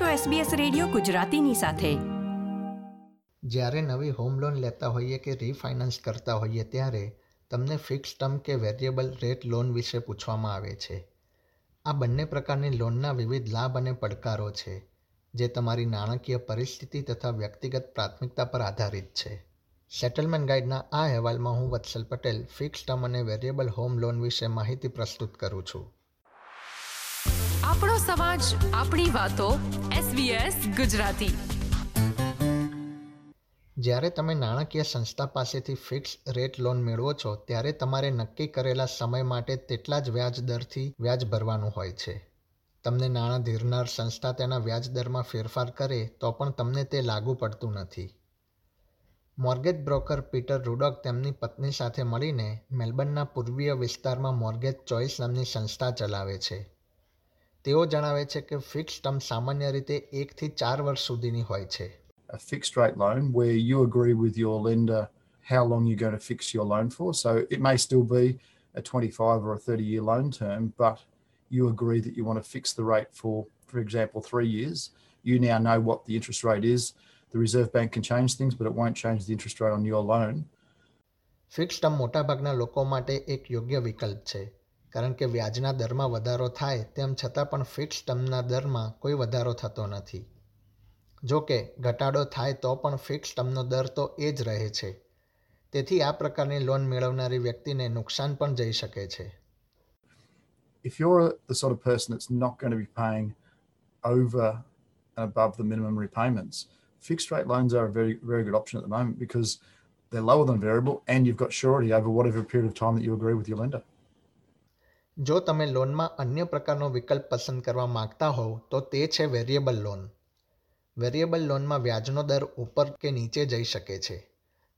છો SBS radio ગુજરાતીની સાથે. જ્યારે નવી હોમ લોન લેતા હોઈએ કે રીફાઇનાન્સ કરતા હોઈએ ત્યારે તમને ફિક્સ ટર્મ કે વેરિયેબલ રેટ લોન વિશે પૂછવામાં આવે છે. આ બંને પ્રકારની લોનના વિવિધ લાભ અને પડકારો છે, જે તમારી નાણાકીય પરિસ્થિતિ તથા વ્યક્તિગત પ્રાથમિકતા પર આધારિત છે. સેટલમેન્ટ ગાઈડના આ અહેવાલમાં હું વત્સલ પટેલ ફિક્સ ટર્મ અને વેરિયેબલ હોમ લોન વિશે માહિતી પ્રસ્તુત કરું છું. આપણો સમાજ, આપણી વાતો SBS ગુજરાતી. જ્યારે તમે નાણાકીય સંસ્થા પાસેથી ફિક્સ રેટ લોન મેળવો છો, ત્યારે તમારે નક્કી કરેલા સમય માટે તેટલા જ વ્યાજ દરથી વ્યાજ ભરવાનું હોય છે. તમને નાણાં ધીરનાર સંસ્થા તેના વ્યાજ દરમાં ફેરફાર કરે, તો પણ તમને તે લાગુ પડતું નથી. મોર્ગેજ બ્રોકર પીટર રૂડોક તેમની પત્ની સાથે મળીને મેલબર્નના પૂર્વીય વિસ્તારમાં મોર્ગેજ ચોઇસ નામની સંસ્થા ચલાવે છે. તેઓ જણાવે છે કે ફિક્સ ટર્મ સામાન્ય રીતે એકથી ચાર વર્ષ સુધીની હોય છે a fixed rate loan where you agree with your lender how long you're going to fix your loan for. So it may still be a 25 or a 30 year loan term, but you agree that you want to fix the rate for, for example, three years. You now know what the interest rate is. The Reserve Bank can change things, but it won't change the interest rate on your loan. Fix term મોટાભાગના લોકો માટે એક યોગ્ય વિકલ્પ છે કારણ કે વ્યાજના દરમાં વધારો થાય તેમ છતાં પણ ફિક્સ ટર્મના દરમાં કોઈ વધારો થતો નથી જો કે ઘટાડો થાય તો પણ ફિક્સ ટર્મનો દર તો એ જ રહે છે તેથી આ પ્રકારની લોન મેળવનારી વ્યક્તિને નુકસાન પણ જઈ શકે છે If you're the sort of person that's not going to be paying over and above the minimum repayments, fixed rate loans are a very, very good option at the moment because they're lower than variable and you've got surety over whatever period of time that you agree with your lender. જો તમે લોનમાં અન્ય પ્રકારનો વિકલ્પ પસંદ કરવા માંગતા હોવ તો તે છે વેરિયેબલ લોન વેરિયેબલ લોનમાં વ્યાજનો દર ઉપર કે નીચે જઈ શકે છે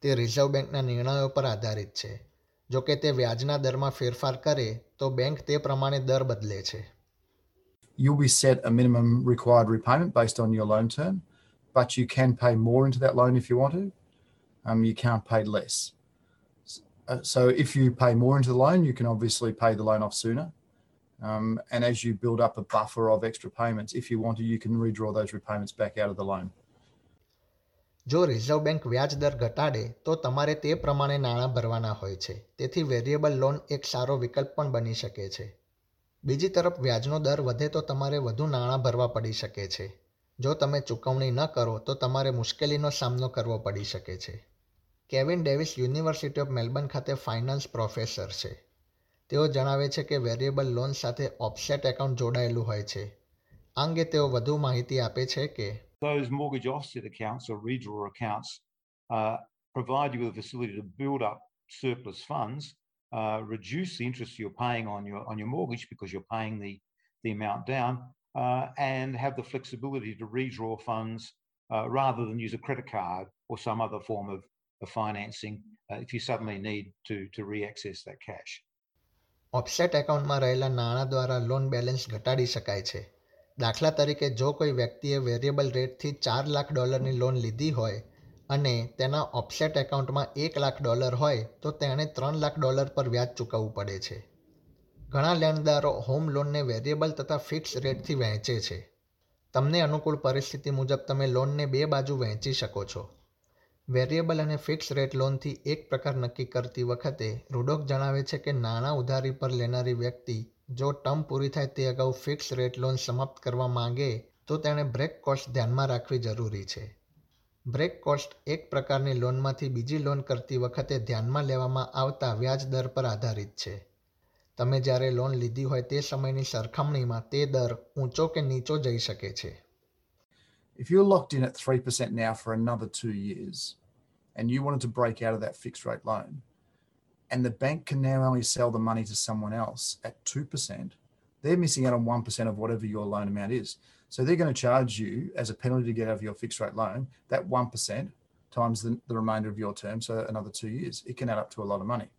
તે રિઝર્વ બેંકના નિર્ણયો પર આધારિત છે જો કે તે વ્યાજના દરમાં ફેરફાર કરે તો બેંક તે પ્રમાણે દર બદલે છે You'll be set a minimum required repayment based on your loan term, but you can pay more into that loan if you want to. Um, you can't pay less. Uh, so if you pay more into the loan, you can obviously pay the loan off sooner. Um, and as you build up a buffer of extra payments, if you want to, you can redraw those repayments back out of the loan. જો reserve bank વ્યાજદર ઘટાડે તો તમારે તે પ્રમાણે નાણાં ભરવાના હોય છે તેથી વેરિયેબલ લોન એક સારો વિકલ્પ પણ બની શકે છે બીજી તરફ વ્યાજનો દર વધે તો તમારે વધુ નાણાં ભરવા પડી શકે છે જો તમે ચૂકવણી ન કરો તો તમારે મુશ્કેલીનો સામનો કરવો પડી શકે છે Kevin Davis University of Melbourne ખાતે ફાઇનાન્સ પ્રોફેસર છે તેઓ જણાવે છે કે વેરિયેબલ લોન સાથે ઓફસેટ એકાઉન્ટ જોડાયેલું હોય છે આ અંગે તેઓ વધુ માહિતી આપે છે કે those mortgage offset accounts or redraw accounts uh, provide you with a facility to build up surplus funds, uh, reduce the interest you're paying on your on your mortgage because you're paying the the amount down, uh, and have the flexibility to redraw funds uh, rather than use a credit card or some other form of, of financing uh, if you suddenly need to to re-access that cash. Offset એકાઉન્ટમાં રહેલા નાણાં દ્વારા loan balance ઘટાડી શકાય છે. દાખલા તરીકે જો કોઈ વ્યક્તિએ વેરિયેબલ રેટથી ચાર લાખ ડોલરની લોન લીધી હોય અને તેના ઓફસેટ એકાઉન્ટમાં એક લાખ ડોલર હોય તો તેણે ત્રણ લાખ ડોલર પર વ્યાજ ચૂકવવું પડે છે. ઘણા લેણદારો હોમ લોનને વેરિયેબલ તથા ફિક્સ રેટથી વહેંચે છે. તમને અનુકૂળ પરિસ્થિતિ મુજબ તમે લોનને બે બાજુ વહેંચી શકો છો. વેરિયેબલ અને ફિક્સ રેટ લોનથી એક પ્રકાર નક્કી કરતી વખતે, રૂડોક જણાવે છે કે નાણાં ઉધારી પર લેનારી વ્યક્તિ જો ટર્મ પૂરી થાય તે અગાઉ ફિક્સ રેટ લોન સમાપ્ત કરવા માંગે, તો તેણે બ્રેક કોસ્ટ ધ્યાનમાં રાખવી જરૂરી છે. બ્રેક કોસ્ટ એક પ્રકારની લોનમાંથી બીજી લોન કરતી વખતે ધ્યાનમાં લેવામાં આવતા વ્યાજ દર પર આધારિત છે. તમે જ્યારે લોન લીધી હોય તે સમયની સરખામણીમાં તે દર ઊંચો કે નીચો જઈ શકે છે. If you're locked in at 3% now for another two years and you wanted to break out of that fixed rate loan, and the bank can now only sell the money to someone else at 2%, they're missing out on 1% of whatever your loan amount is. So they're going to charge you as a penalty to get out of your fixed rate loan that 1% times the, the remainder of your term, so another two years. It can add up to a lot of money.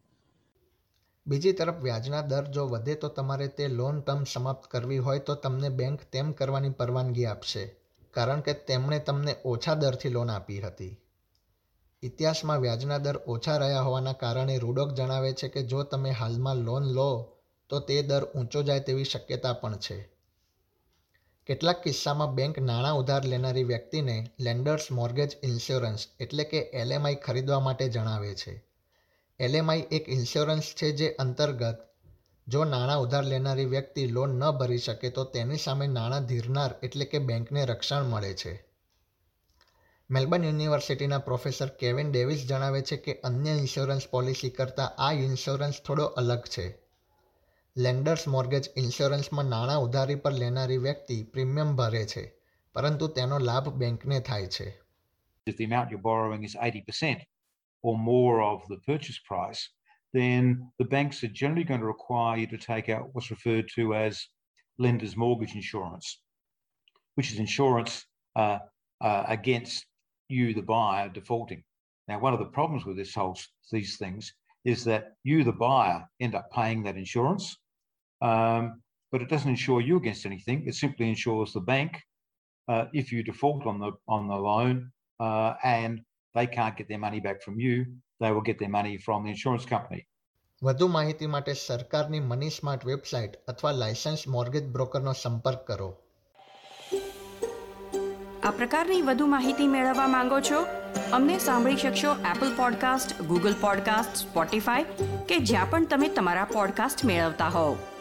બીજી તરફ વ્યાજના દર જો વધે તો તમારે તે loan term સમાપ્ત કરવી હોય તો તમને બેંક તેમ કરવાની પરવાનગી આપશે કારણ કે તેમણે તમને ઓછા દરથી લોન આપી હતી. ઇતિહાસમાં વ્યાજના દર ઓછા રહ્યા હોવાના કારણે રૂડોક જણાવે છે કે જો તમે હાલમાં લોન લો, તો તે દર ઊંચો જાય તેવી શક્યતા પણ છે. કેટલાક કિસ્સામાં બેંક નાણાં ઉધાર લેનારી વ્યક્તિને લેન્ડર્સ મોર્ગેજ ઇન્સ્યોરન્સ એટલે કે એલએમઆઈ ખરીદવા માટે જણાવે છે. એલએમઆઈ એક ઇન્સ્યોરન્સ છે જે અંતર્ગત જો નાણાં ઉધાર લેનારી વ્યક્તિ લોન ન ભરી શકે તો તેની સામે નાણાં ધીરનાર એટલે કે બેંકને રક્ષણ મળે છે. મેલબર્ન યુનિવર્સિટીના પ્રોફેસર કેવિન ડેવિસ જણાવે છે કે અન્ય ઇન્સ્યોરન્સ પોલિસી કરતાં આ ઇન્સ્યોરન્સ થોડો અલગ છે. લેન્ડર્સ મોર્ગેજ ઇન્સ્યોરન્સમાં નાણાં ઉધારી પર લેનારી વ્યક્તિ પ્રીમિયમ ભરે છે પરંતુ તેનો લાભ બેંકને થાય છે. If the amount you're borrowing is 80% or more of the purchase price, then the banks are generally going to require you to take out what's referred to as lender's mortgage insurance, which is insurance uh, uh, against you, the buyer, defaulting. Now, one of the problems with this whole these things is that you, the buyer, end up paying that insurance, um, but it doesn't insure you against anything. It simply insures the bank uh, if you default on the on the loan uh, and they can't get their money back from you, they will get their money from the insurance company. વધુ માહિતી માટે સરકારની money smart website અથવા licence mortgage બ્રોકરનો સંપર્ક કરો. આ પ્રકારની વધુ માહિતી મેળવવા માંગો છો? અમને સાંભળી શકશો Apple podcast Google podcast Spotify કે જ્યાં પણ તમે તમારા પોડકાસ્ટ મેળવતા હોવ.